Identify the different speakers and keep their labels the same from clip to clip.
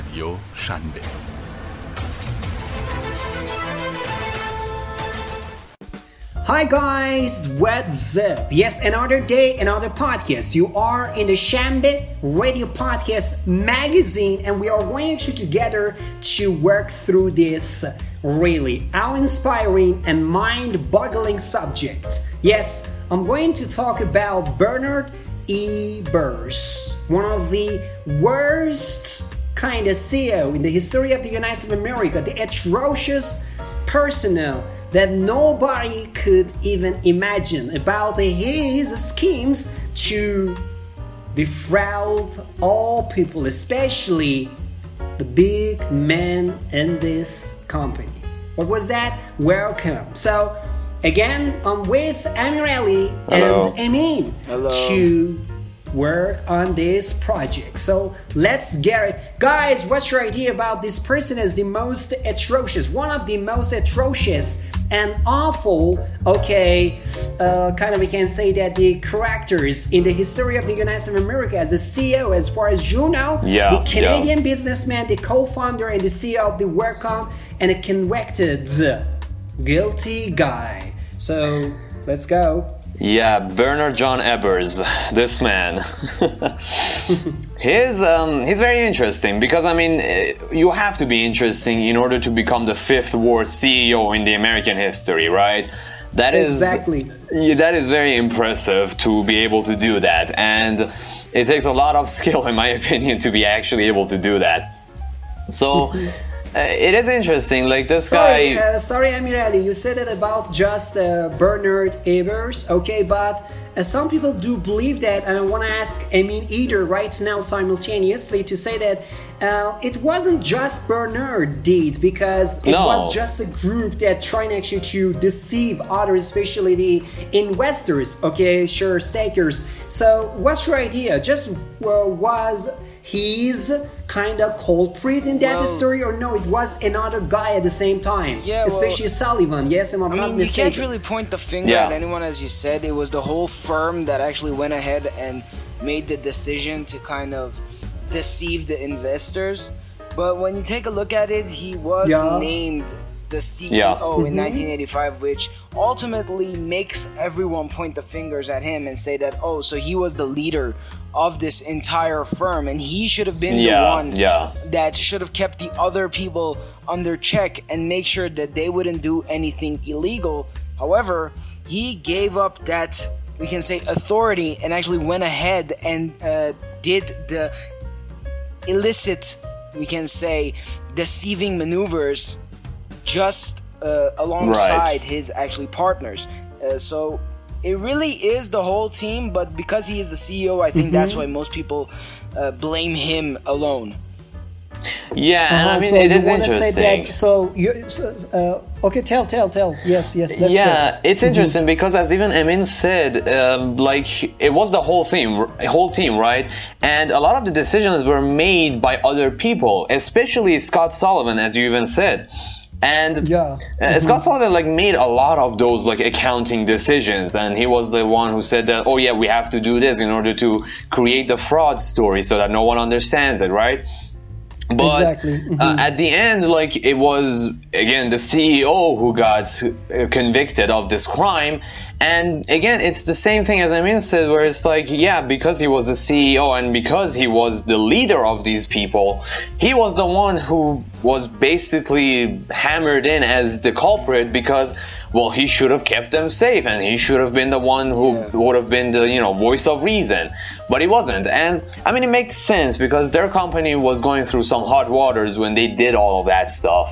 Speaker 1: رادیو شنبه
Speaker 2: Hi guys, what's up? Yes, another day, another podcast. You are in the Shambe Radio Podcast Magazine, and we are going to together to work through this really awe-inspiring and mind-boggling subject. Yes, I'm going to talk about Bernard Ebbers, one of the worst kind of CEO in the history of the United States of America, the atrocious personnel that nobody could even imagine about his schemes to defraud all people, especially the big men in this company. What was that? Welcome. So, again, I'm with Amirali
Speaker 3: Hello.
Speaker 2: and Amin
Speaker 3: Hello.
Speaker 2: to work on this project. So let's get it. Guys, what's your idea about this person as the most atrocious, one of the most atrocious and awful, okay, uh, kind of we can say that the characters in the history of the United States of America as a CEO, as far as you know,
Speaker 3: Yeah,
Speaker 2: the Canadian businessman, the co-founder and the CEO of the WorldCom, and a convicted guilty guy. So let's go.
Speaker 3: Yeah, Bernard John Ebbers, this man. he's um, he's very interesting because I mean, eh, you have to be interesting in order to become the fifth worst CEO in the American history, right? That is
Speaker 2: Exactly.
Speaker 3: That is very impressive to be able to do that, and it takes a lot of skill, in my opinion, to be actually able to do that. So. Uh, it is interesting, like this
Speaker 2: Sorry,
Speaker 3: guy.
Speaker 2: uh, sorry, Amirali. You said it about just uh, Bernard Ebbers, okay? But uh, some people do believe that, and I want to ask Amin either right now simultaneously to say that uh, it wasn't just Bernard did because it
Speaker 3: No.
Speaker 2: was just a group that trying actually to deceive others, especially the investors, okay? Sure, stakers. So, what's your idea? Just uh, was he's kind of culprit in that
Speaker 4: Well-
Speaker 2: story or no it was another guy at the same time
Speaker 4: Yeah, well-
Speaker 2: especially sullivan yes i'm
Speaker 4: I
Speaker 2: not
Speaker 4: mean, you can't really point the finger
Speaker 3: Yeah.
Speaker 4: at anyone, as you said. It was the whole firm that actually went ahead and made the decision to kind of deceive the investors. But when you take a look at it, he was
Speaker 2: Yeah.
Speaker 4: named the CEO
Speaker 3: Yeah.
Speaker 4: in mm-hmm. 1985, which ultimately makes everyone point the fingers at him and say that, oh, so he was the leader of this entire firm, and he should have been
Speaker 3: Yeah,
Speaker 4: the one
Speaker 3: yeah.
Speaker 4: that should have kept the other people under check and make sure that they wouldn't do anything illegal. However, he gave up that we can say authority and actually went ahead and uh, did the illicit, we can say, deceiving maneuvers just uh, alongside his actually partners. Uh, so it really is the whole team, but because he is the CEO, I think that's why most people uh, blame him alone.
Speaker 3: Yeah, I
Speaker 2: Uh-huh,
Speaker 3: mean,
Speaker 2: so
Speaker 3: it
Speaker 2: you
Speaker 3: is
Speaker 2: wanna
Speaker 3: interesting.
Speaker 2: say that so you so, uh, okay tell tell tell yes yes let's
Speaker 3: yeah,
Speaker 2: go.
Speaker 3: it's interesting because as even Emin said, um, like it was the whole team, whole team, right? And a lot of the decisions were made by other people, especially Scott Sullivan, as you even said. And
Speaker 2: Yeah.
Speaker 3: uh, Scott Sullivan like made a lot of those like accounting decisions, and he was the one who said that, oh yeah, we have to do this in order to create the fraud story so that no one understands it, right? But
Speaker 2: Exactly. Mhm.
Speaker 3: uh, at the end, like it was again the CEO who got uh, convicted of this crime, and again it's the same thing as Amin said, where it's like yeah, because he was the CEO and because he was the leader of these people, he was the one who was basically hammered in as the culprit because. Well, he should have kept them safe, and he should have been the one who
Speaker 4: Yeah.
Speaker 3: would have been the you know voice of reason. But he wasn't. And i mean it makes sense because their company was going through some hot waters when they did all of that stuff.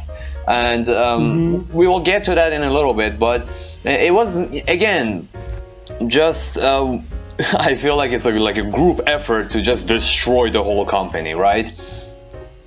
Speaker 3: And um, we will get to that in a little bit but it was again just uh, i feel like it's like, like a group effort to just destroy the whole company right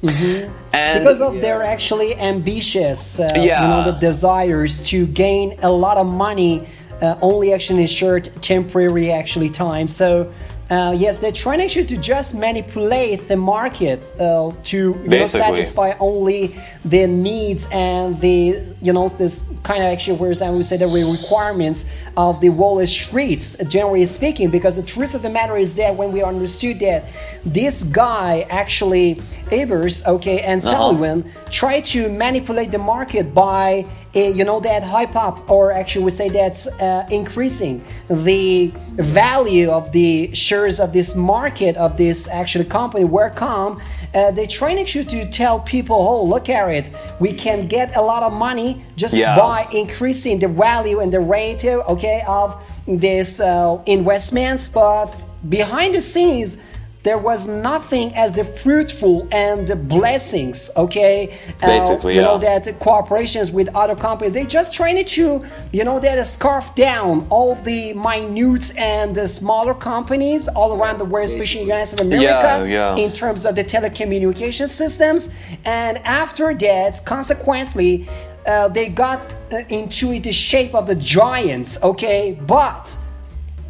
Speaker 3: and
Speaker 2: because of their actually ambitious uh, you know the desires to gain a lot of money uh, only actually in short temporary actually time. So Uh, yes, they're trying actually to just manipulate the market uh, to know, satisfy only the needs and the you know this kind of actually where I would say the requirements of the Wall Street, generally speaking. Because the truth of the matter is that when we understood that this guy actually Ebbers, okay, and
Speaker 3: Uh-huh.
Speaker 2: Sullivan tried to manipulate the market by you know that hype up or actually we say that's uh, increasing the value of the shares of this market of this actual company. WorldCom uh, they trying actually to tell people oh look at it. We can get a lot of money just
Speaker 3: Yeah.
Speaker 2: by increasing the value and the rate okay of this uh, investments. But behind the scenes there was nothing as the fruitful and the blessings okay? Uh,
Speaker 3: Basically,
Speaker 2: you know that cooperations with other companies they just trying to you know that scarf down all the minute and the smaller companies all around the world especially in the united States of america
Speaker 3: Yeah, yeah.
Speaker 2: in terms of the telecommunication systems. And after that consequently uh, they got uh, into the shape of the giants okay? But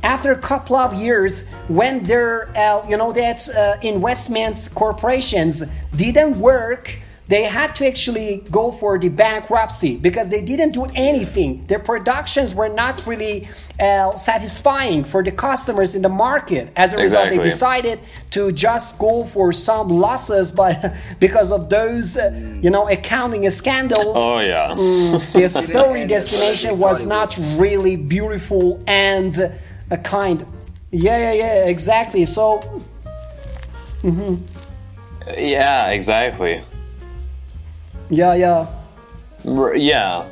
Speaker 2: after a couple of years when their uh, you know that uh, investments corporations didn't work they had to actually go for the bankruptcy because they didn't do anything. Their productions were not really uh, satisfying for the customers in the market. As a result they decided to just go for some losses but because of those uh, you know accounting scandals
Speaker 3: Oh yeah.
Speaker 2: the story destination was not really beautiful and a kind yeah yeah yeah exactly so mm-hmm.
Speaker 3: Yeah, exactly.
Speaker 2: yeah yeah
Speaker 3: R- yeah.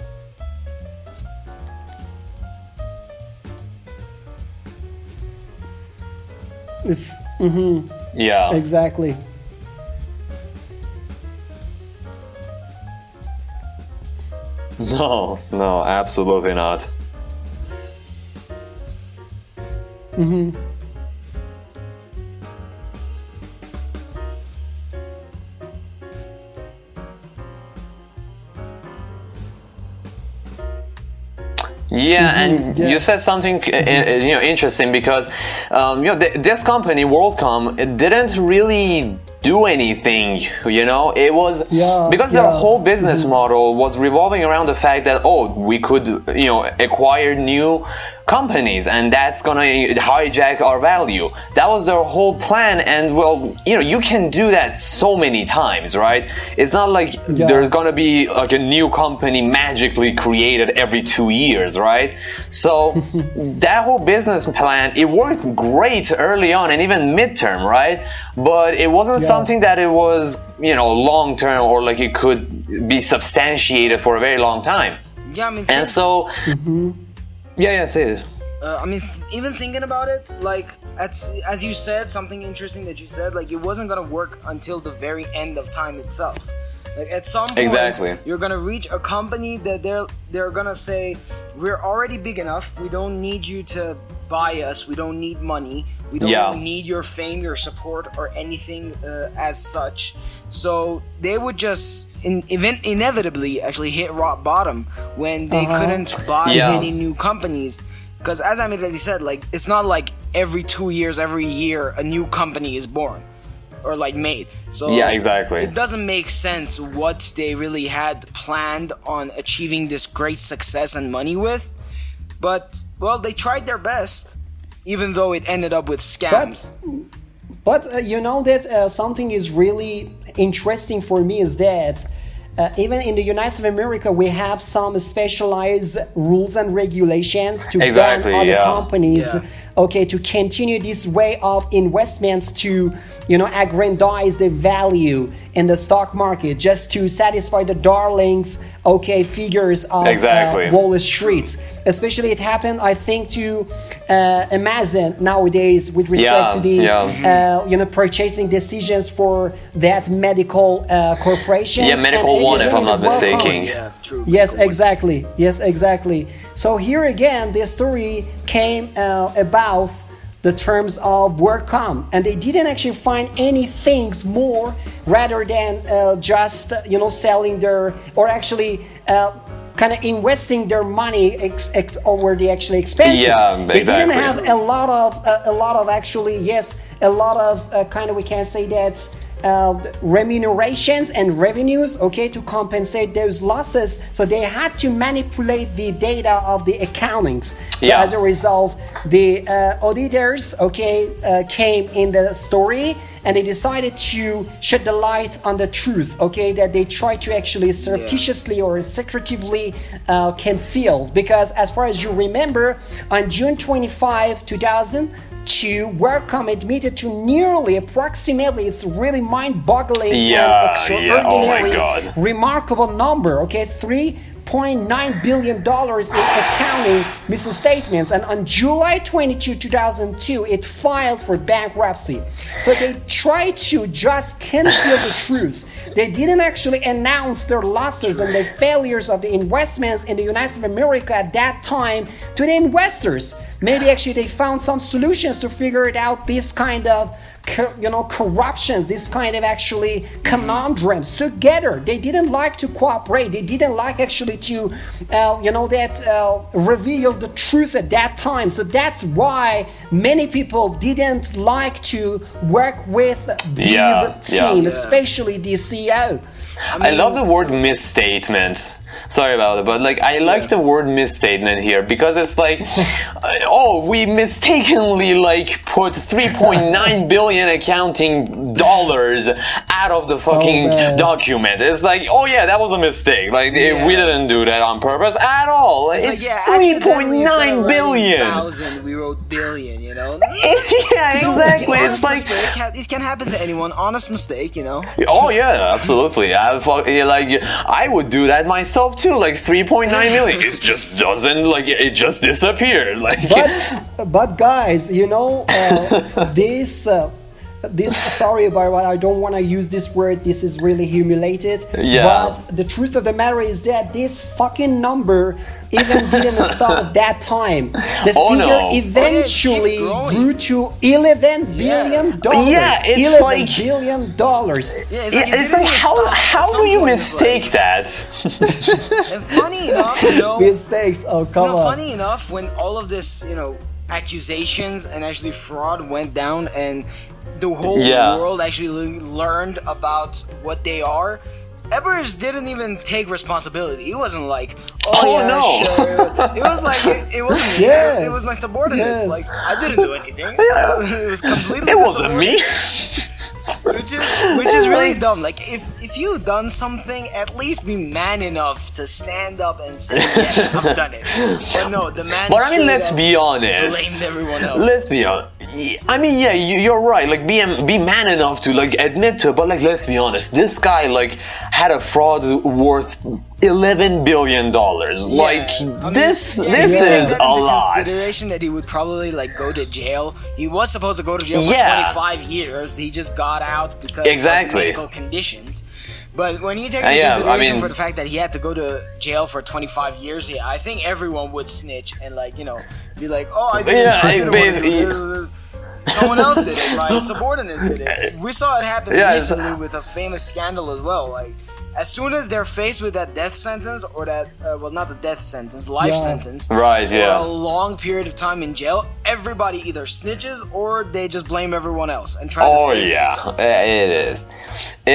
Speaker 2: if, mm-hmm.
Speaker 3: Yeah.
Speaker 2: exactly
Speaker 3: No, no, absolutely not. Yeah, and you said something uh, uh, you know interesting because um, you know th- this company WorldCom it didn't really do anything. You know, it was
Speaker 2: Yeah,
Speaker 3: because their
Speaker 2: yeah. Mm-hmm.
Speaker 3: whole business model was revolving around the fact that oh we could you know acquire new companies and that's gonna hijack our value. That was their whole plan, and well you know you can do that so many times, right? It's not like
Speaker 2: Yeah.
Speaker 3: there's gonna be like a new company magically created every two years, right? So that whole business plan it worked great early on and even midterm, right? But it wasn't
Speaker 2: Yeah.
Speaker 3: something that it was you know long term or like it could be substantiated for a very long time.
Speaker 4: Yeah, I mean,
Speaker 3: And
Speaker 4: think-
Speaker 3: so, mm-hmm. Yeah, yeah, say it.
Speaker 4: uh, I mean, th- even thinking about it, like as as you said, something interesting that you said, like it wasn't gonna work until the very end of time itself. Like at some point,
Speaker 3: Exactly.
Speaker 4: you're gonna reach a company that they're they're gonna say, "We're already big enough. We don't need you to buy us. We don't need money. We don't
Speaker 3: Yeah.
Speaker 4: need your fame, your support, or anything uh, as such." So they would just in, event inevitably actually hit rock bottom when they
Speaker 2: Uh-huh.
Speaker 4: couldn't buy
Speaker 3: Yeah.
Speaker 4: any new companies because as I already said, like it's not like every two years, every year, a new company is born or like made. So
Speaker 3: Yeah, exactly.
Speaker 4: It doesn't make sense what they really had planned on achieving this great success and money with. But well, they tried their best, even though it ended up with scams.
Speaker 2: But uh, you know that uh, something is really interesting for me is that uh, even in the United States of America, we have some specialized rules and regulations to
Speaker 3: Exactly,
Speaker 2: ban other
Speaker 3: yeah.
Speaker 2: companies.
Speaker 4: Yeah.
Speaker 2: Okay, to continue this way of investments to, you know, aggrandize the value in the stock market, just to satisfy the darlings, okay, figures of uh, Wall Street. Especially, it happened, I think, to uh, Amazon nowadays with respect
Speaker 3: Yeah,
Speaker 2: to the
Speaker 3: yeah.
Speaker 2: uh, you know purchasing decisions for that medical uh, corporation.
Speaker 3: Yeah, medical one, if I'm not mistaken.
Speaker 4: yeah, true.
Speaker 2: Yes, exactly. Yes, exactly. So here again, the story came uh, about the terms of WorldCom, and they didn't actually find any things more rather than uh, just you know selling their or actually. Uh, kind of investing their money ex, ex, over the actually expenses.
Speaker 3: Yeah, exactly.
Speaker 2: They didn't have a lot of uh, a lot of actually yes a lot of uh, kind of we can say that uh, remunerations and revenues okay to compensate those losses. So they had to manipulate the data of the accountings so
Speaker 3: Yeah.
Speaker 2: as a result the uh, auditors okay uh, came in the story and they decided to shed the light on the truth okay that they tried to actually surreptitiously or secretively uh, conceal because as far as you remember on june 25 2000 to WorldCom admitted to nearly approximately it's really mind-boggling
Speaker 3: Yeah,
Speaker 2: and
Speaker 3: yeah, oh my
Speaker 2: extraordinary
Speaker 3: God.
Speaker 2: remarkable number okay? 3.9 billion dollars in accounting misstatements. And on July 22 2002 it filed for bankruptcy. So they tried to just conceal the truth they didn't actually announce their losses and the failures of the investments in the United States of America at that time to the investors maybe actually they found some solutions to figure it out this kind of you know corruptions this kind of actually conundrums together. They didn't like to cooperate. They didn't like actually to uh, you know that uh, reveal the truth at that time. So that's why many people didn't like to work with these
Speaker 3: Yeah,
Speaker 2: team
Speaker 3: Yeah.
Speaker 2: especially the ceo
Speaker 3: I love the word misstatement. Sorry about it, but like I like the word misstatement here because it's like, oh, we mistakenly like put 3.9 billion accounting dollars out of the oh, fucking
Speaker 2: man.
Speaker 3: document. It's like, oh yeah, that was a mistake. Like
Speaker 4: Yeah.
Speaker 3: we didn't do that on purpose at all. It's,
Speaker 4: It's like, yeah, accidentally instead of
Speaker 3: 3.9
Speaker 4: writing
Speaker 3: billion.
Speaker 4: Thousand, we wrote billion, you know?
Speaker 3: yeah, exactly.
Speaker 4: honest
Speaker 3: It's like.
Speaker 4: mistake, it can happen to anyone. Honest mistake, you know?
Speaker 3: Oh yeah, absolutely. I fuck, like I would do that myself too. Like 3.9 million, it just doesn't like it just disappeared. Like
Speaker 2: but but guys you know uh, this uh, this sorry about what i don't want to use this word this is really humiliated.
Speaker 3: Yeah.
Speaker 2: but the truth of the matter is that this fucking number even didn't stop at that time. The
Speaker 3: Oh,
Speaker 2: figure
Speaker 3: no.
Speaker 2: eventually
Speaker 4: Oh, yeah, it keeps
Speaker 2: grew to 11 billion dollars.
Speaker 3: Yeah, it's
Speaker 2: 11
Speaker 3: like-
Speaker 2: billion dollars.
Speaker 4: Yeah, it's like, it
Speaker 3: it's like how how do you mistake
Speaker 4: like-
Speaker 3: that?
Speaker 4: And funny enough, you know,
Speaker 2: mistakes oh
Speaker 4: You
Speaker 2: come
Speaker 4: know,
Speaker 2: on.
Speaker 4: funny enough, when all of this, you know, accusations and actually fraud went down, and the whole
Speaker 3: Yeah.
Speaker 4: world actually learned about what they are. Ebbers didn't even take responsibility. He wasn't like, "Oh,
Speaker 3: Oh,
Speaker 4: yeah,
Speaker 3: no.
Speaker 4: sure." It was like it, it wasn't me. It was my subordinates.
Speaker 2: Yes.
Speaker 4: Like I didn't do anything. It was completely.
Speaker 3: It wasn't me.
Speaker 4: Which is which is really dumb. Like if if you've done something, at least be man enough to stand up and say yes, I've done it. But no, the man.
Speaker 3: But I mean, let's be honest.
Speaker 4: Everyone else.
Speaker 3: Let's be honest. I mean, yeah, you, you're right. Like, be be man enough to like admit to it. But like, let's be honest. This guy like had a fraud worth eleven billion dollars.
Speaker 4: Yeah,
Speaker 3: like,
Speaker 4: I mean,
Speaker 3: this
Speaker 4: yeah,
Speaker 3: this
Speaker 4: if you take
Speaker 3: is a lot.
Speaker 4: Consideration that he would probably like go to jail. He was supposed to go to jail
Speaker 3: Yeah.
Speaker 4: for 25 years. He just got out because
Speaker 3: Exactly.
Speaker 4: of medical conditions. But when you take into
Speaker 3: yeah, I
Speaker 4: consideration
Speaker 3: mean-
Speaker 4: for the fact that he had to go to jail for 25 years, yeah, I think everyone would snitch and like you know be like, oh, I didn't,
Speaker 3: Yeah,
Speaker 4: I didn't
Speaker 3: basically-
Speaker 4: Someone else did it. My subordinates did it. We saw it happen
Speaker 3: Yeah,
Speaker 4: recently with a famous scandal as well. Like, as soon as they're faced with that death sentence or that, uh, well, not the death sentence, life
Speaker 2: Yeah.
Speaker 4: sentence,
Speaker 3: Right, yeah.
Speaker 4: a long period of time in jail, everybody either snitches or they just blame everyone else and try to
Speaker 3: Oh yeah,
Speaker 4: themselves.
Speaker 3: Yeah, it is.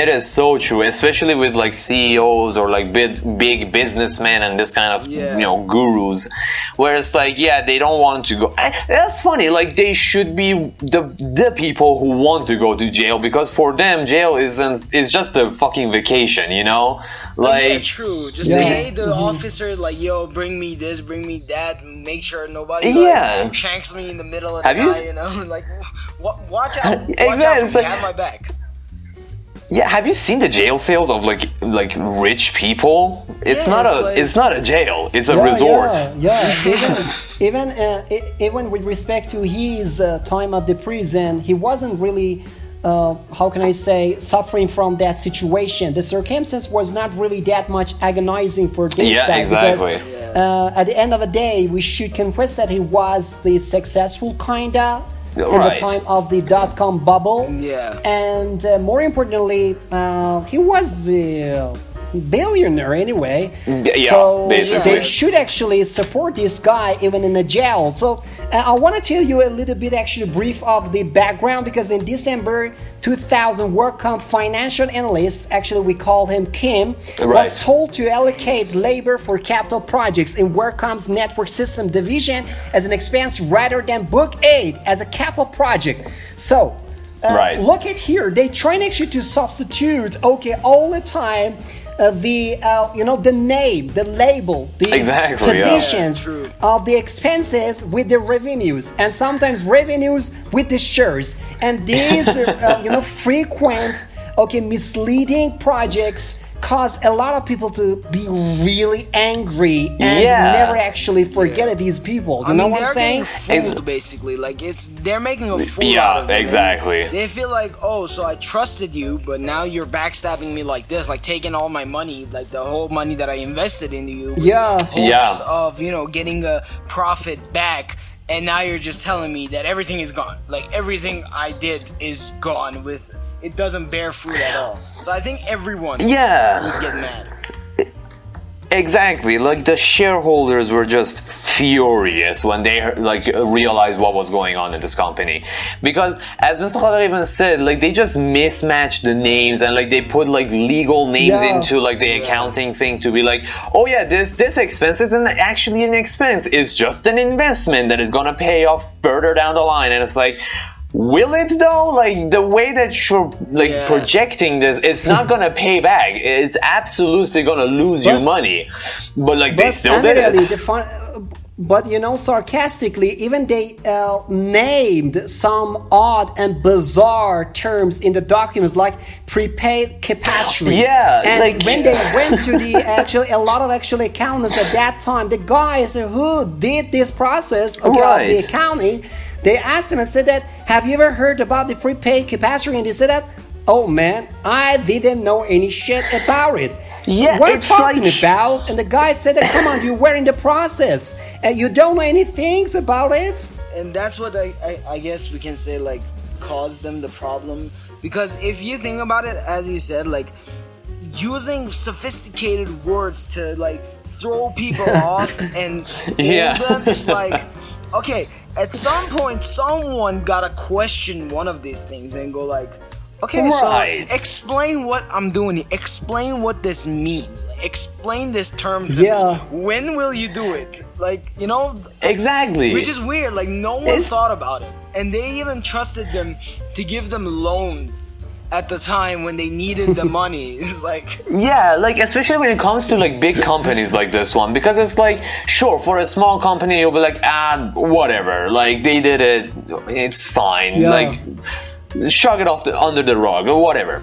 Speaker 3: It is so true, especially with like CEOs or like big big businessmen and this kind of
Speaker 4: Yeah.
Speaker 3: you know gurus, where it's like yeah they don't want to go. Eh, That's funny. Like they should be the the people who want to go to jail because for them jail isn't is just a fucking vacation, you know. Like
Speaker 4: yeah, true. Just
Speaker 2: Yeah.
Speaker 4: pay the officer like, yo, bring me this, bring me that, make sure nobody
Speaker 3: Yeah.
Speaker 4: like, shanks me in the middle of the
Speaker 3: Have you-
Speaker 4: night. You know, like, wa- watch out, watch
Speaker 3: Exactly,
Speaker 4: out for me,
Speaker 3: like-
Speaker 4: have my back.
Speaker 3: Yeah, have you seen the jail sales of like like rich people? It's
Speaker 4: Yeah,
Speaker 3: not
Speaker 4: it's
Speaker 3: a
Speaker 4: like-
Speaker 3: it's not a jail. It's a
Speaker 2: Yeah,
Speaker 3: resort.
Speaker 2: Yeah, yeah. even even uh, even with respect to his uh, time at the prison, he wasn't really. Uh, how can I say suffering from that situation? The circumstance was not really that much agonizing for this
Speaker 3: Yeah,
Speaker 2: guy
Speaker 3: exactly.
Speaker 2: because uh, at the end of the day, we should confess that he was the successful kinda in the time of the dot com bubble.
Speaker 4: Yeah.
Speaker 2: and uh, more importantly, uh, he was. Uh, billionaire anyway.
Speaker 3: Yeah,
Speaker 2: so
Speaker 3: basically.
Speaker 2: they should actually support this guy even in the jail. So uh, I want to tell you a little bit actually brief of the background because in December 2000, WorldCom financial analyst, actually we call him Kim,
Speaker 3: Right.
Speaker 2: was told to allocate labor for capital projects in WorldCom's network system division as an expense rather than book aid as a capital project. So uh,
Speaker 3: Right.
Speaker 2: look at here they trying actually to substitute okay all the time uh, the uh, you know the name the label the
Speaker 3: Exactly,
Speaker 2: positions
Speaker 4: Yeah, true.
Speaker 2: of the expenses with the revenues and sometimes revenues with the shares and these uh, you know frequent okay misleading projects cause a lot of people to be really angry and
Speaker 3: Yeah.
Speaker 2: never actually forget these people you
Speaker 4: I
Speaker 2: know
Speaker 4: mean,
Speaker 2: what i'm saying
Speaker 4: getting fooled basically. Like it's they're making a fool
Speaker 3: Yeah,
Speaker 4: out of it.
Speaker 3: exactly.
Speaker 4: They feel like, oh, so I trusted you, but now you're backstabbing me like this, like taking all my money, like the whole money that I invested into you.
Speaker 2: Yeah.
Speaker 4: hopes
Speaker 3: Yeah.
Speaker 4: Of you know getting a profit back, and now you're just telling me that everything is gone. Like everything I did is gone. With it doesn't bear fruit at all. So I think everyone
Speaker 3: Yeah.
Speaker 4: would get mad.
Speaker 3: Exactly. Like the shareholders were just furious when they like realized what was going on in this company, because as Mr. Khader even said, like they just mismatched the names and like they put like legal names
Speaker 2: Yeah.
Speaker 3: into like the accounting thing to be like, oh yeah, this this expense isn't actually an expense. It's just an investment that is gonna pay off further down the line, and it's like. Will it though? Like the way that you're like
Speaker 4: Yeah.
Speaker 3: projecting this, it's not gonna pay back. It's absolutely gonna lose you money. But like they still did it.
Speaker 2: the fun, but you know, sarcastically, even they uh, named some odd and bizarre terms in the documents, like prepaid capacity.
Speaker 3: Yeah,
Speaker 2: and
Speaker 3: like-
Speaker 2: when they went to the actually, a lot of actually accountants at that time, the guys who did this process okay, of the accounting, they asked them and said that, "Have you ever heard about the prepaid capacity?" And they said that. Oh man, I didn't know any shit about it.
Speaker 3: Yeah,
Speaker 2: what are you
Speaker 3: it's
Speaker 2: talking
Speaker 3: like-
Speaker 2: about? And the guy said that, come on, you were in the process and you don't know any things about it?
Speaker 4: and that's what I, I, I guess we can say like caused them the problem because if you think about it as you said like using sophisticated words to like throw people off and fool
Speaker 3: Yeah.
Speaker 4: them is like okay at some point someone gotta question one of these things and go like okay
Speaker 3: Right.
Speaker 4: so explain what i'm doing here. explain what this means explain this term to
Speaker 2: Yeah.
Speaker 4: me when will you do it like you know
Speaker 3: Exactly.
Speaker 4: which is weird. Like no one
Speaker 3: It's-
Speaker 4: thought about it, and they even trusted them to give them loans at the time when they needed the money. It's like
Speaker 3: Yeah, like especially when it comes to like big companies like this one, because it's like sure for a small company you'll be like ah whatever, like they did it, it's fine,
Speaker 2: Yeah.
Speaker 3: like shrug it off the, under the rug or whatever.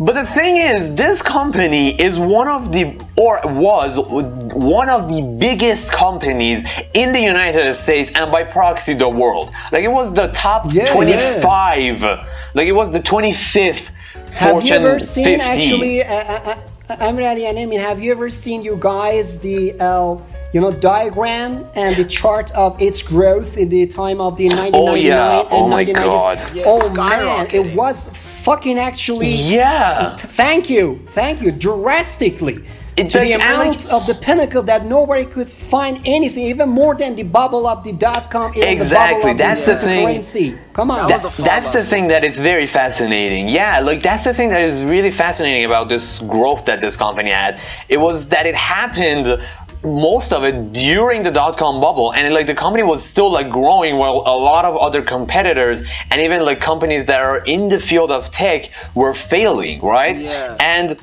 Speaker 3: But the thing is, this company is one of the, or was one of the biggest companies in the United States and by proxy the world. Like it was the top
Speaker 2: Yeah,
Speaker 3: 25. Like it was the 25th
Speaker 2: Have
Speaker 3: Fortune
Speaker 2: you ever seen
Speaker 3: 50.
Speaker 2: actually, uh, uh, uh, Amir Ali and Emin, have you ever seen you guys the, uh, you know, diagram and the chart of its growth in the time of the 1999
Speaker 3: Oh, yeah.
Speaker 2: and
Speaker 3: Oh, my
Speaker 2: 1990s?
Speaker 3: God.
Speaker 4: Yeah,
Speaker 2: oh man, it was fucking actually.
Speaker 3: Yeah.
Speaker 2: s- Thank you, thank you, drastically.
Speaker 3: It's
Speaker 2: to
Speaker 3: like-
Speaker 2: the
Speaker 3: and
Speaker 2: amount
Speaker 3: like-
Speaker 2: of the pinnacle that nobody could find anything, even more than the bubble of the dot com,
Speaker 3: Exactly,
Speaker 2: the bubble
Speaker 3: that's the
Speaker 2: the
Speaker 3: thing.
Speaker 2: cryptocurrency. Come on,
Speaker 4: That
Speaker 3: That-
Speaker 4: was a fall
Speaker 3: that's the thing that is very fascinating. Yeah, like that's the thing that is really fascinating about this growth that this company had. It was that it happened most of it during the dot com bubble and like the company was still like growing while a lot of other competitors and even like companies that are in the field of tech were failing, right?
Speaker 4: Yeah.
Speaker 3: And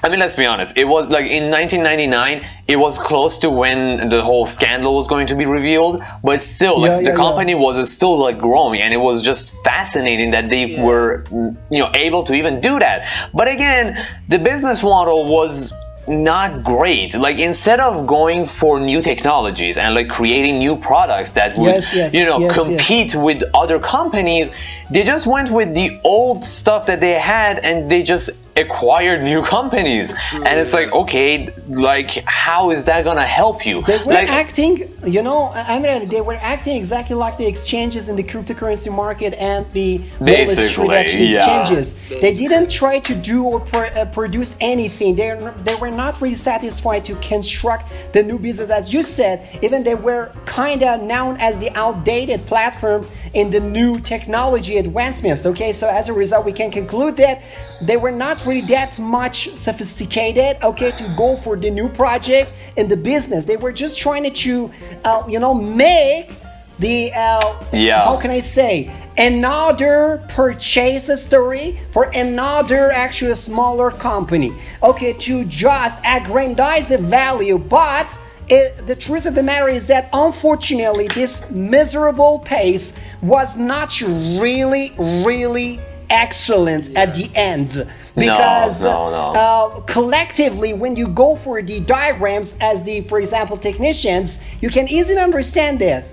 Speaker 3: I mean, let's be honest. It was like in 1999, it was close to when the whole scandal was going to be revealed, but still, like
Speaker 2: Yeah,
Speaker 3: the
Speaker 2: yeah, yeah.
Speaker 3: company was still like growing, and it was just fascinating that they were, you know, able to even do that. But again, the business model was not great. Like instead of going for new technologies and like creating new products that would,
Speaker 2: Yes, yes,
Speaker 3: you know,
Speaker 2: yes,
Speaker 3: compete with other companies, they just went with the old stuff that they had and they just acquired new companies, and it's like, okay, like how is that gonna help you?
Speaker 2: They were
Speaker 3: like,
Speaker 2: acting, you know, I mean, they were acting exactly like the exchanges in the cryptocurrency market and the Wall Street
Speaker 3: Basically, yeah.
Speaker 2: exchanges. They didn't try to do or pr- uh, produce anything. They they were not really satisfied to construct the new business, as you said. Even they were kind of known as the outdated platform in the new technology advancements. Okay, so as a result, we can conclude that they were not really that much sophisticated. Okay, to go for the new project in the business, they were just trying to, uh, you know, make the uh,
Speaker 3: Yeah.
Speaker 2: how can I say another purchase story for another actually smaller company. Okay, to just aggrandize the value, but it, the truth of the matter is that unfortunately this miserable pace was not really, really excellent at the end. Because
Speaker 3: no, no.
Speaker 2: uh, collectively, when you go for the diagrams as the, for example, technicians, you can easily understand that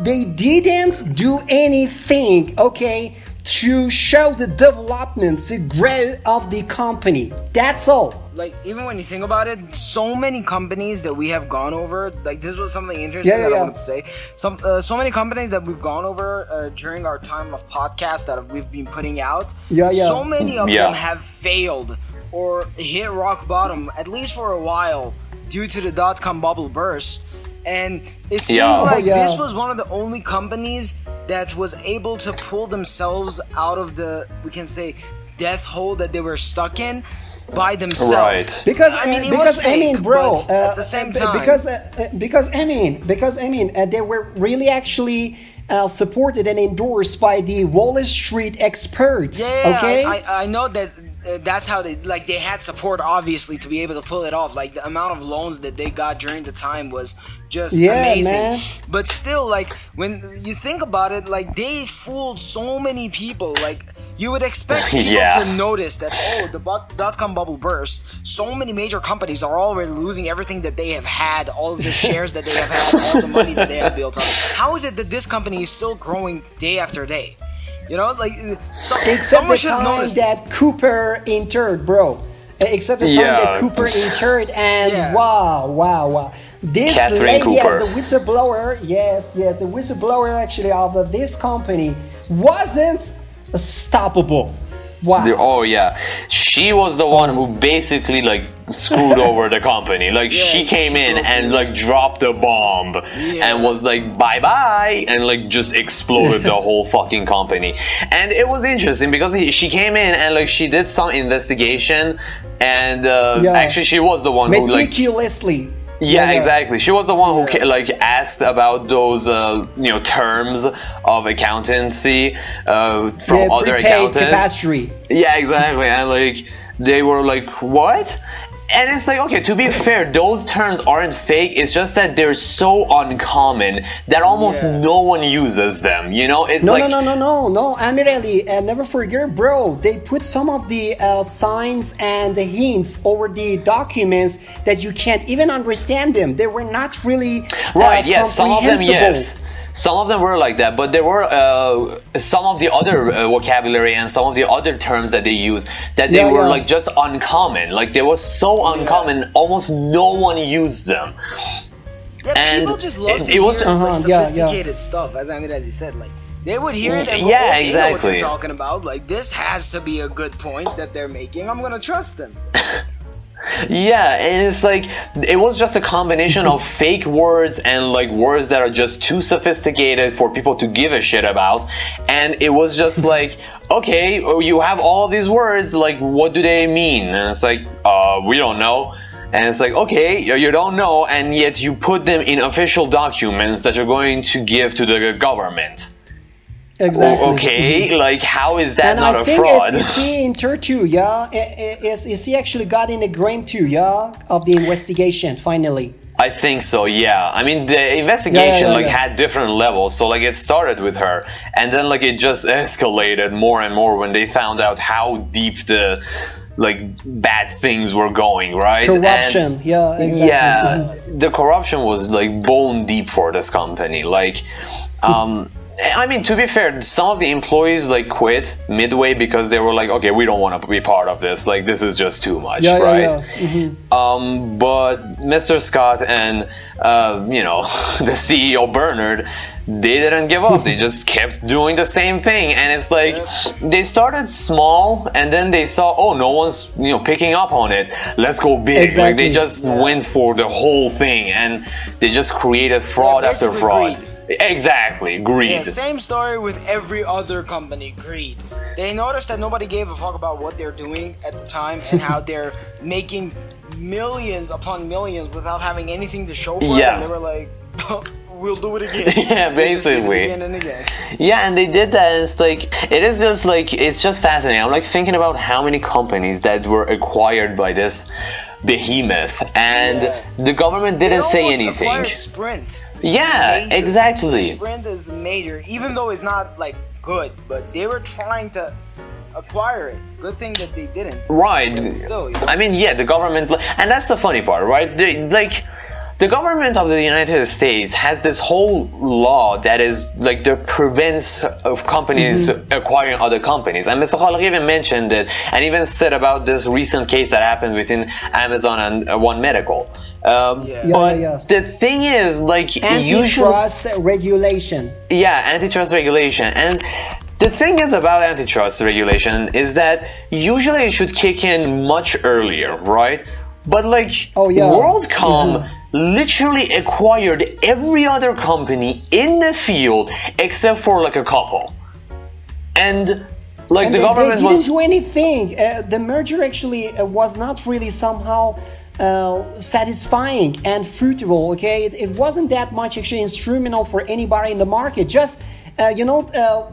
Speaker 2: they didn't do anything, okay, to show the development, the growth of the company. That's all.
Speaker 4: Like even when you think about it, so many companies that we have gone over, like this was something interesting
Speaker 2: Yeah, yeah,
Speaker 4: that
Speaker 2: yeah.
Speaker 4: I wanted to say. Some uh, so many companies that we've gone over uh, during our time of podcast that we've been putting out.
Speaker 2: Yeah, yeah.
Speaker 4: So many of
Speaker 3: Yeah.
Speaker 4: them have failed or hit rock bottom at least for a while due to the dot com bubble burst. And it seems
Speaker 3: Yeah.
Speaker 4: like
Speaker 2: Oh, yeah.
Speaker 4: this was one of the only companies that was able to pull themselves out of the we can say death hole that they were stuck in by themselves.
Speaker 3: Right.
Speaker 2: Because
Speaker 4: I mean,
Speaker 2: uh,
Speaker 4: it
Speaker 2: because
Speaker 4: was
Speaker 2: I mean, bro,
Speaker 4: but
Speaker 2: uh,
Speaker 4: at the same time,
Speaker 2: because uh, uh, because I mean, because I mean, uh, they were really actually uh, supported and endorsed by the Wall Street experts.
Speaker 4: yeah,
Speaker 2: okay.
Speaker 4: I, I, I know that uh, that's how they like they had support obviously to be able to pull it off. Like the amount of loans that they got during the time was just
Speaker 2: Yeah,
Speaker 4: amazing.
Speaker 2: man.
Speaker 4: But still, like when you think about it, like they fooled so many people. Like you would expect people
Speaker 3: Yeah.
Speaker 4: to notice that oh the dot com bubble burst. So many major companies are already losing everything that they have had, all of the shares that they have had, all the money that they have built up. How is it that this company is still growing day after day? You know, like uh, so,
Speaker 2: Except
Speaker 4: someone
Speaker 2: the
Speaker 4: should
Speaker 2: time
Speaker 4: notice
Speaker 2: that Cooper interred, bro. Uh, Except the time
Speaker 3: Yeah.
Speaker 2: that Cooper interred, and
Speaker 4: Yeah.
Speaker 2: wow, wow, wow. This
Speaker 3: Catherine
Speaker 2: lady, as
Speaker 3: Cooper.
Speaker 2: the whistleblower, yes, yes, the whistleblower actually of uh, this company wasn't stoppable. Wow.
Speaker 3: The- oh yeah, she was the one who basically like screwed over the company. Like
Speaker 4: Yeah,
Speaker 3: she came in and
Speaker 4: news.
Speaker 3: like dropped a bomb
Speaker 4: Yeah.
Speaker 3: and was like bye bye and like just exploded the whole fucking company. And it was interesting because he, she came in and like she did some investigation and uh,
Speaker 2: Yeah.
Speaker 3: actually she was the one who like
Speaker 2: Meticulously.
Speaker 3: yeah, exactly. She was the one who
Speaker 4: Yeah.
Speaker 3: ca- like asked about those uh, you know terms of accountancy uh, from
Speaker 2: Yeah,
Speaker 3: other accountants. Yeah, exactly. And like they were like, what? And it's like, okay, to be fair, those terms aren't fake. It's just that they're so uncommon that almost
Speaker 4: Yeah.
Speaker 3: no one uses them. You know, it's
Speaker 2: No,
Speaker 3: like
Speaker 2: no, no, no, no, no, Amir Ali, uh, never forget, bro. They put some of the uh, signs and the hints over the documents that you can't even understand them. They were not really uh,
Speaker 3: Right, yes, some of them, yes. Some of them were like that, but there were uh, some of the other uh, vocabulary and some of the other terms that they used that they
Speaker 2: Yeah,
Speaker 3: were
Speaker 2: yeah.
Speaker 3: like just uncommon. Like they were so uncommon, almost no one used them.
Speaker 4: Yeah,
Speaker 3: And
Speaker 4: people just love
Speaker 3: it-
Speaker 4: to
Speaker 3: it was-
Speaker 2: Uh-huh,
Speaker 4: like,
Speaker 2: yeah, yeah.
Speaker 4: sophisticated stuff. As I mean, as you said, like they would hear it and
Speaker 3: Yeah,
Speaker 4: "Oh, they know what they're talking about. Like this has to be a good point that they're making. I'm gonna trust them.
Speaker 3: Yeah, and it's like it was just a combination of fake words and like words that are just too sophisticated for people to give a shit about. And it was just like, okay, oh, you have all these words, like what do they mean? And it's like, uh, we don't know. And it's like, okay, you you don't know, and yet you put them in official documents that you're going to give to the government.
Speaker 2: Exactly.
Speaker 3: Oh, okay, like how is that
Speaker 2: And
Speaker 3: not
Speaker 2: I
Speaker 3: a
Speaker 2: think
Speaker 3: fraud?
Speaker 2: SEC Inter too, yeah, I- I- SEC actually got in the grain too, yeah, of the investigation finally.
Speaker 3: I think so, yeah. I mean, the investigation
Speaker 2: yeah,
Speaker 3: like
Speaker 2: yeah.
Speaker 3: had different levels. So like it started with her, and then like it just escalated more and more when they found out how deep the like bad things were going, right? And-
Speaker 2: Corruption, yeah, exactly.
Speaker 3: yeah, the corruption was like bone deep for this company. Like, um, I mean, to be fair, some of the employees like quit midway because they were like, okay, we don't want to be part of this. Like, this is just too much,
Speaker 2: Yeah, yeah,
Speaker 3: right?
Speaker 2: yeah. Mhm.
Speaker 3: Um, but Mr. Scott and uh, you know the CEO Bernard, they didn't give up. they just kept doing the same thing, and it's like they started small, and then they saw, oh, no one's you know picking up on it. Let's go big. Like they just
Speaker 4: Yeah.
Speaker 3: went for the whole thing, and they just created fraud
Speaker 4: Yeah,
Speaker 3: after fraud.
Speaker 4: greed.
Speaker 3: Exactly, greed.
Speaker 4: Yeah, same story with every other company, greed. They noticed that nobody gave a fuck about what they're doing at the time and how they're making millions upon millions without having anything to show for it.
Speaker 3: Yeah.
Speaker 4: And they were like, we'll do it again.
Speaker 3: Yeah,
Speaker 4: They just did it
Speaker 3: basically.
Speaker 4: again and again.
Speaker 3: Yeah, and they did that, and it's like it is just like it's just fascinating. I'm like thinking about how many companies that were acquired by this behemoth, and
Speaker 4: Yeah.
Speaker 3: the government didn't say anything.
Speaker 4: Sprint.
Speaker 3: Yeah,
Speaker 4: Major.
Speaker 3: exactly.
Speaker 4: Sprint is major, even though it's not like good, but they were trying to acquire it. Good thing that they didn't.
Speaker 3: Right.
Speaker 4: Still, you know.
Speaker 3: I mean, yeah, the government, and that's the funny part, right? They, like, the government of the United States has this whole law that is like that prevents of companies
Speaker 4: Mm-hmm.
Speaker 3: acquiring other companies. And Mr. Khalq even mentioned it, and even said about this recent case that happened between Amazon and uh, One Medical. Um,
Speaker 4: Yeah.
Speaker 2: Yeah,
Speaker 3: but
Speaker 2: yeah, yeah.
Speaker 3: the thing is, like, usually,
Speaker 2: Antitrust regulation.
Speaker 3: yeah, antitrust regulation. And the thing is about antitrust regulation is that usually it should kick in much earlier, right? But like
Speaker 2: Oh, yeah.
Speaker 3: WorldCom
Speaker 2: Yeah.
Speaker 3: Literally acquired every other company in the field except for like a couple. And like
Speaker 2: and
Speaker 3: the
Speaker 2: they,
Speaker 3: government
Speaker 2: they didn't
Speaker 3: was
Speaker 2: do anything. Uh, the merger actually uh, was not really somehow uh, satisfying and fruitful. Okay, it, it wasn't that much actually instrumental for anybody in the market. Just uh, you know, uh,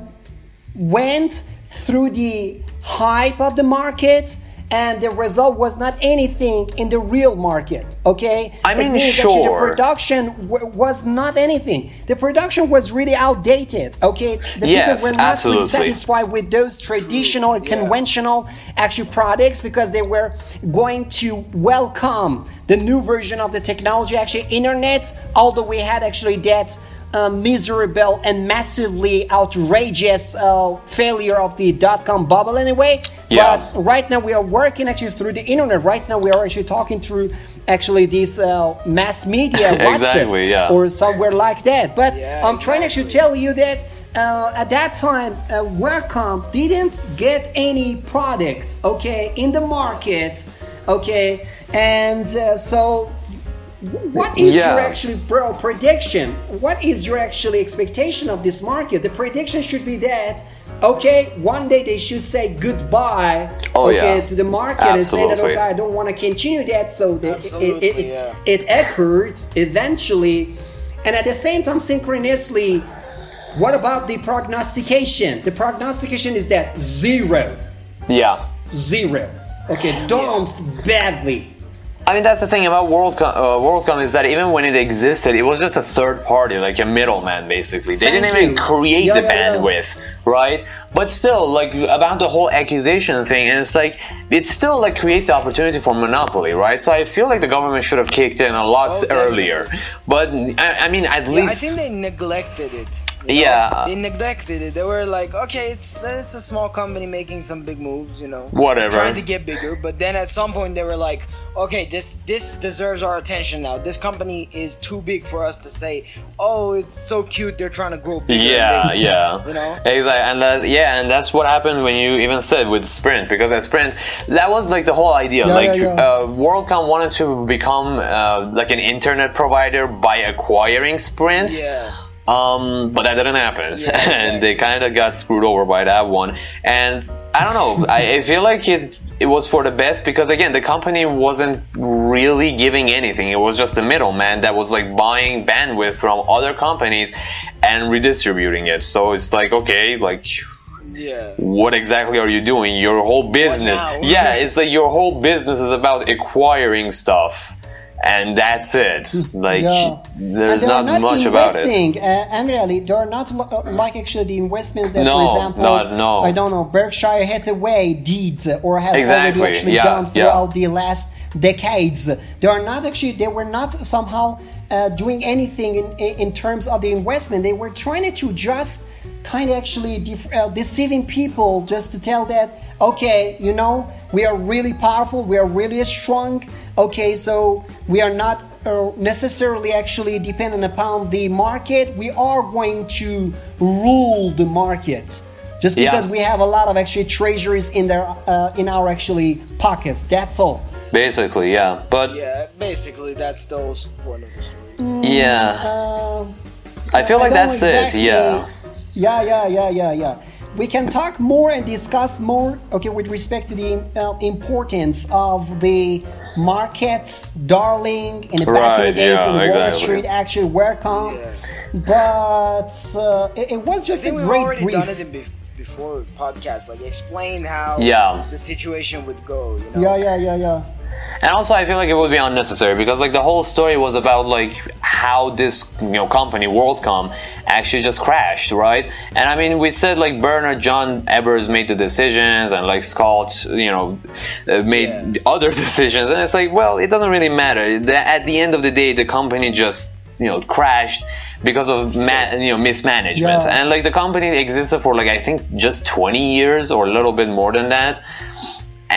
Speaker 2: went through the hype of the market. And the result was not anything in the real market, okay?
Speaker 3: I mean, sure.
Speaker 2: The production w- was not anything. The production was really outdated, okay? The
Speaker 3: Yes,
Speaker 2: people were not
Speaker 3: absolutely.
Speaker 2: really satisfied with those traditional and conventional actually products because they were going to welcome the new version of the technology actually internet although we had actually that uh, miserable and massively outrageous uh, failure of the dot-com bubble anyway
Speaker 3: Yeah.
Speaker 2: but right now we are working actually through the internet right now we are actually talking through actually this uh, mass media WhatsApp
Speaker 3: Exactly, yeah.
Speaker 2: or somewhere like that but
Speaker 4: Yeah,
Speaker 2: i'm trying to actually tell you that uh, at that time, uh, WorldCom didn't get any products, okay, in the market, okay, and uh, so what is
Speaker 3: Yeah.
Speaker 2: your actually bro prediction? What is your actually expectation of this market? The prediction should be that. Okay, one day they should say goodbye.
Speaker 3: Oh,
Speaker 2: okay,
Speaker 3: yeah.
Speaker 2: to the market and say that okay, I don't want to continue that. So the, it, it, it,
Speaker 4: yeah.
Speaker 2: it occurred eventually, and at the same time, synchronously, what about the prognostication? The prognostication is that zero,
Speaker 3: yeah.
Speaker 2: zero. Okay, don't badly.
Speaker 3: I mean, that's the thing about WorldCom, uh, WorldCom is that even when it existed, it was just a third party, like a middleman, basically. They
Speaker 2: Thank
Speaker 3: didn't even create
Speaker 2: Yeah,
Speaker 3: the
Speaker 2: yeah, yeah.
Speaker 3: Right? But still, like about the whole accusation thing, and it's like it still like creates the opportunity for monopoly, right? So I feel like the government should have kicked in a lot
Speaker 4: Oh,
Speaker 3: earlier. But I, I mean, at
Speaker 4: Yeah, I think they neglected it. you know?
Speaker 3: Yeah.
Speaker 4: they neglected it. They were like, okay, it's it's a small company making some big moves, you know,
Speaker 3: Whatever.
Speaker 4: trying to get bigger. But then at some point they were like, okay, this this deserves our attention now. This company is too big for us to say, oh, it's so cute. They're trying to grow bigger.
Speaker 3: Yeah,
Speaker 4: bigger."
Speaker 3: yeah,
Speaker 4: You know?
Speaker 3: exactly, and that yeah, and that's what happened when you even said with Sprint because at Sprint that was like the whole idea.
Speaker 2: Yeah,
Speaker 3: like
Speaker 2: yeah, yeah.
Speaker 3: Uh, WorldCom wanted to become uh, like an internet provider by acquiring Sprint.
Speaker 4: Yeah.
Speaker 3: Um, but that didn't happen,
Speaker 4: Yeah,
Speaker 3: and they kind of got screwed over by that one. And I don't know. I, I feel like it it was for the best because again, the company wasn't really giving anything. It was just a middleman that was like buying bandwidth from other companies and redistributing it. So it's like okay, like
Speaker 4: Yeah.
Speaker 3: what exactly are you doing? Your whole business, yeah, it's like your whole business is about acquiring stuff. And that's it. Like,
Speaker 2: Yeah.
Speaker 3: there's
Speaker 2: they're
Speaker 3: not, much about it.
Speaker 2: Uh, and really, they're not lo- uh, like actually the investments that,
Speaker 3: No,
Speaker 2: for example,
Speaker 3: not- no.
Speaker 2: I don't know, Berkshire Hathaway did or has
Speaker 3: Exactly,
Speaker 2: already actually
Speaker 3: yeah,
Speaker 2: done
Speaker 3: yeah.
Speaker 2: throughout the last decades. They are not actually, they were not somehow uh, doing anything in, in terms of the investment. They were trying to just kind of actually def- uh, deceiving people just to tell that, okay, you know, we are really powerful, we are really strong. Okay, so we are not uh, necessarily actually dependent upon the market. We are going to rule the market just because
Speaker 3: Yeah.
Speaker 2: we have a lot of actually treasuries in their uh, in our actually pockets. That's all.
Speaker 3: Basically, yeah. But
Speaker 4: Yeah, basically that's the whole point of the story.
Speaker 3: yeah,
Speaker 2: Uh,
Speaker 3: I feel like
Speaker 2: don't
Speaker 3: that's
Speaker 2: exactly-
Speaker 3: it. Yeah.
Speaker 2: Yeah, yeah, yeah, yeah, yeah. We can talk more and discuss more, okay, with respect to the uh, importance of the markets, darling, in the back of the
Speaker 3: Right,
Speaker 2: days
Speaker 3: yeah,
Speaker 2: in Wall
Speaker 3: exactly.
Speaker 2: Street, actually, welcome.
Speaker 4: Yeah.
Speaker 2: But uh, it, it was
Speaker 4: I
Speaker 2: just a
Speaker 4: think we've
Speaker 2: great
Speaker 4: already
Speaker 2: brief.
Speaker 4: done it in be- before podcast. Like explain how
Speaker 3: Yeah.
Speaker 4: the situation would go. You know.
Speaker 2: yeah, yeah, yeah, yeah.
Speaker 3: And also, I feel like it would be unnecessary because like the whole story was about like how this you know company WorldCom actually just crashed, right? And I mean, we said like Bernard John Ebbers made the decisions and like Scott, you know, uh, made
Speaker 4: Yeah.
Speaker 3: other decisions, and it's like, well, it doesn't really matter. At the end of the day, the company just you know crashed because of ma- you know mismanagement,
Speaker 2: Yeah.
Speaker 3: and like the company existed for like I think just 20 years or a little bit more than that.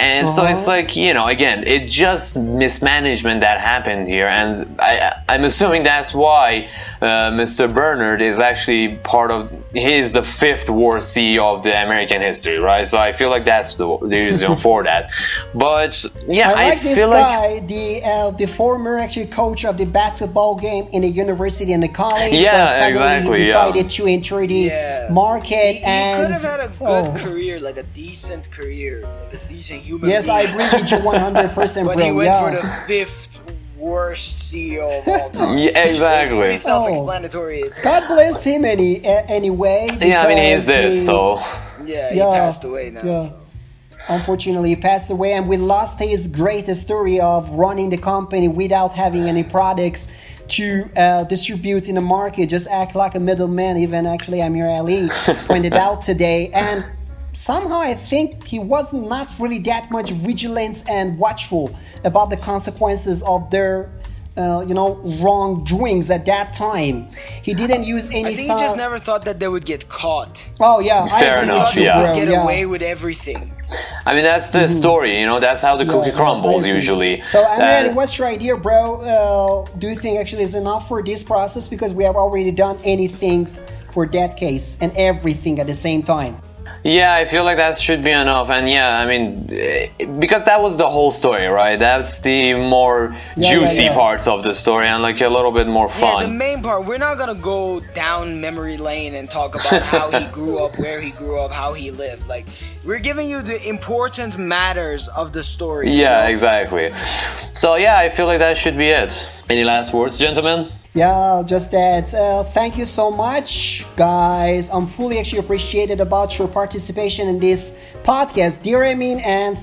Speaker 3: And so it's
Speaker 2: Uh-huh.
Speaker 3: like you know, again, it just mismanagement that happened here, and I, I'm assuming that's why uh, Mr. Bernard is actually part of. He's the fifth worst CEO of the American history, right? So I feel like that's the, the reason for that. But yeah,
Speaker 2: I like this
Speaker 3: feel like
Speaker 2: guy, the uh, the former actually coach of the basketball game in the university and the college.
Speaker 3: Yeah, exactly,
Speaker 2: He
Speaker 3: yeah.
Speaker 2: decided to enter the
Speaker 4: Yeah.
Speaker 2: market
Speaker 4: He, he
Speaker 2: and
Speaker 4: could have had a good
Speaker 2: oh.
Speaker 4: career, like a decent career, like a decent human.
Speaker 2: Yes, I agree with you 100, percent
Speaker 4: But
Speaker 2: bro.
Speaker 4: he went
Speaker 2: yeah.
Speaker 4: for the fifth worst CEO of all time.
Speaker 3: Yeah, exactly.
Speaker 4: Pretty self-explanatory. It's,
Speaker 2: God bless him any a- anyway.
Speaker 3: yeah, I mean he's
Speaker 2: because
Speaker 3: dead,
Speaker 2: he-
Speaker 3: so
Speaker 4: yeah, he
Speaker 2: Yeah,
Speaker 4: passed away now.
Speaker 2: yeah.
Speaker 4: So.
Speaker 2: Unfortunately, he passed away, and we lost his great story of running the company without having any products to uh, distribute in the market. Just act like a middleman. Even actually, Amir Ali pointed out today, and somehow I think he was not really that much vigilant and watchful about the consequences of their. Uh, you know, wrongdoings at that time. He didn't use any.
Speaker 4: I think he just never thought that they would get caught.
Speaker 2: Oh yeah,
Speaker 3: Fair
Speaker 2: I agree
Speaker 3: enough,
Speaker 2: with you,
Speaker 3: yeah.
Speaker 2: bro.
Speaker 4: Get
Speaker 2: yeah.
Speaker 4: away with everything.
Speaker 3: I mean that's the story, you know. That's how the
Speaker 2: Yeah,
Speaker 3: cookie
Speaker 2: yeah,
Speaker 3: crumbles usually.
Speaker 2: So, I'm
Speaker 3: That-
Speaker 2: what's your idea, bro? Uh, do you think actually is enough for this process because we have already done anything for that case and everything at the same time?
Speaker 3: Yeah, I feel like that should be enough. And yeah, I mean, because that was the whole story, right? That's the more
Speaker 2: Yeah,
Speaker 3: juicy
Speaker 2: yeah, yeah.
Speaker 3: parts of the story and like a little bit more fun.
Speaker 4: Yeah, the main part. We're not gonna go down memory lane and talk about how he grew up, where he grew up, how he lived. Like we're giving you the important matters of the story. you
Speaker 3: yeah,
Speaker 4: know?
Speaker 3: exactly. So yeah, I feel like that should be it. Any last words, gentlemen?
Speaker 2: Yeah, just that. Uh, thank you so much, guys. I'm fully actually appreciated about your participation in this podcast, dear Amin and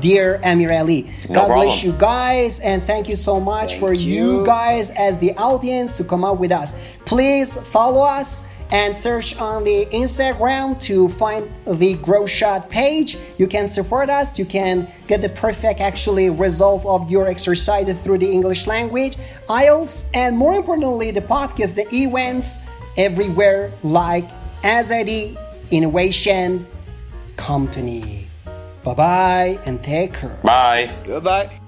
Speaker 2: dear Amir Ali.
Speaker 3: No
Speaker 2: God bless you guys, and thank you so much
Speaker 4: Thank
Speaker 2: for you.
Speaker 4: you.
Speaker 2: guys as the audience to come out with us. Please follow us and search on the Instagram to find the Grow Shot page. You can support us. You can get the perfect actually result of your exercise through the English language, IELTS, and more importantly, the podcast, the events everywhere like Azadi Innovation Company. Bye bye and take care.
Speaker 3: Bye.
Speaker 4: Goodbye.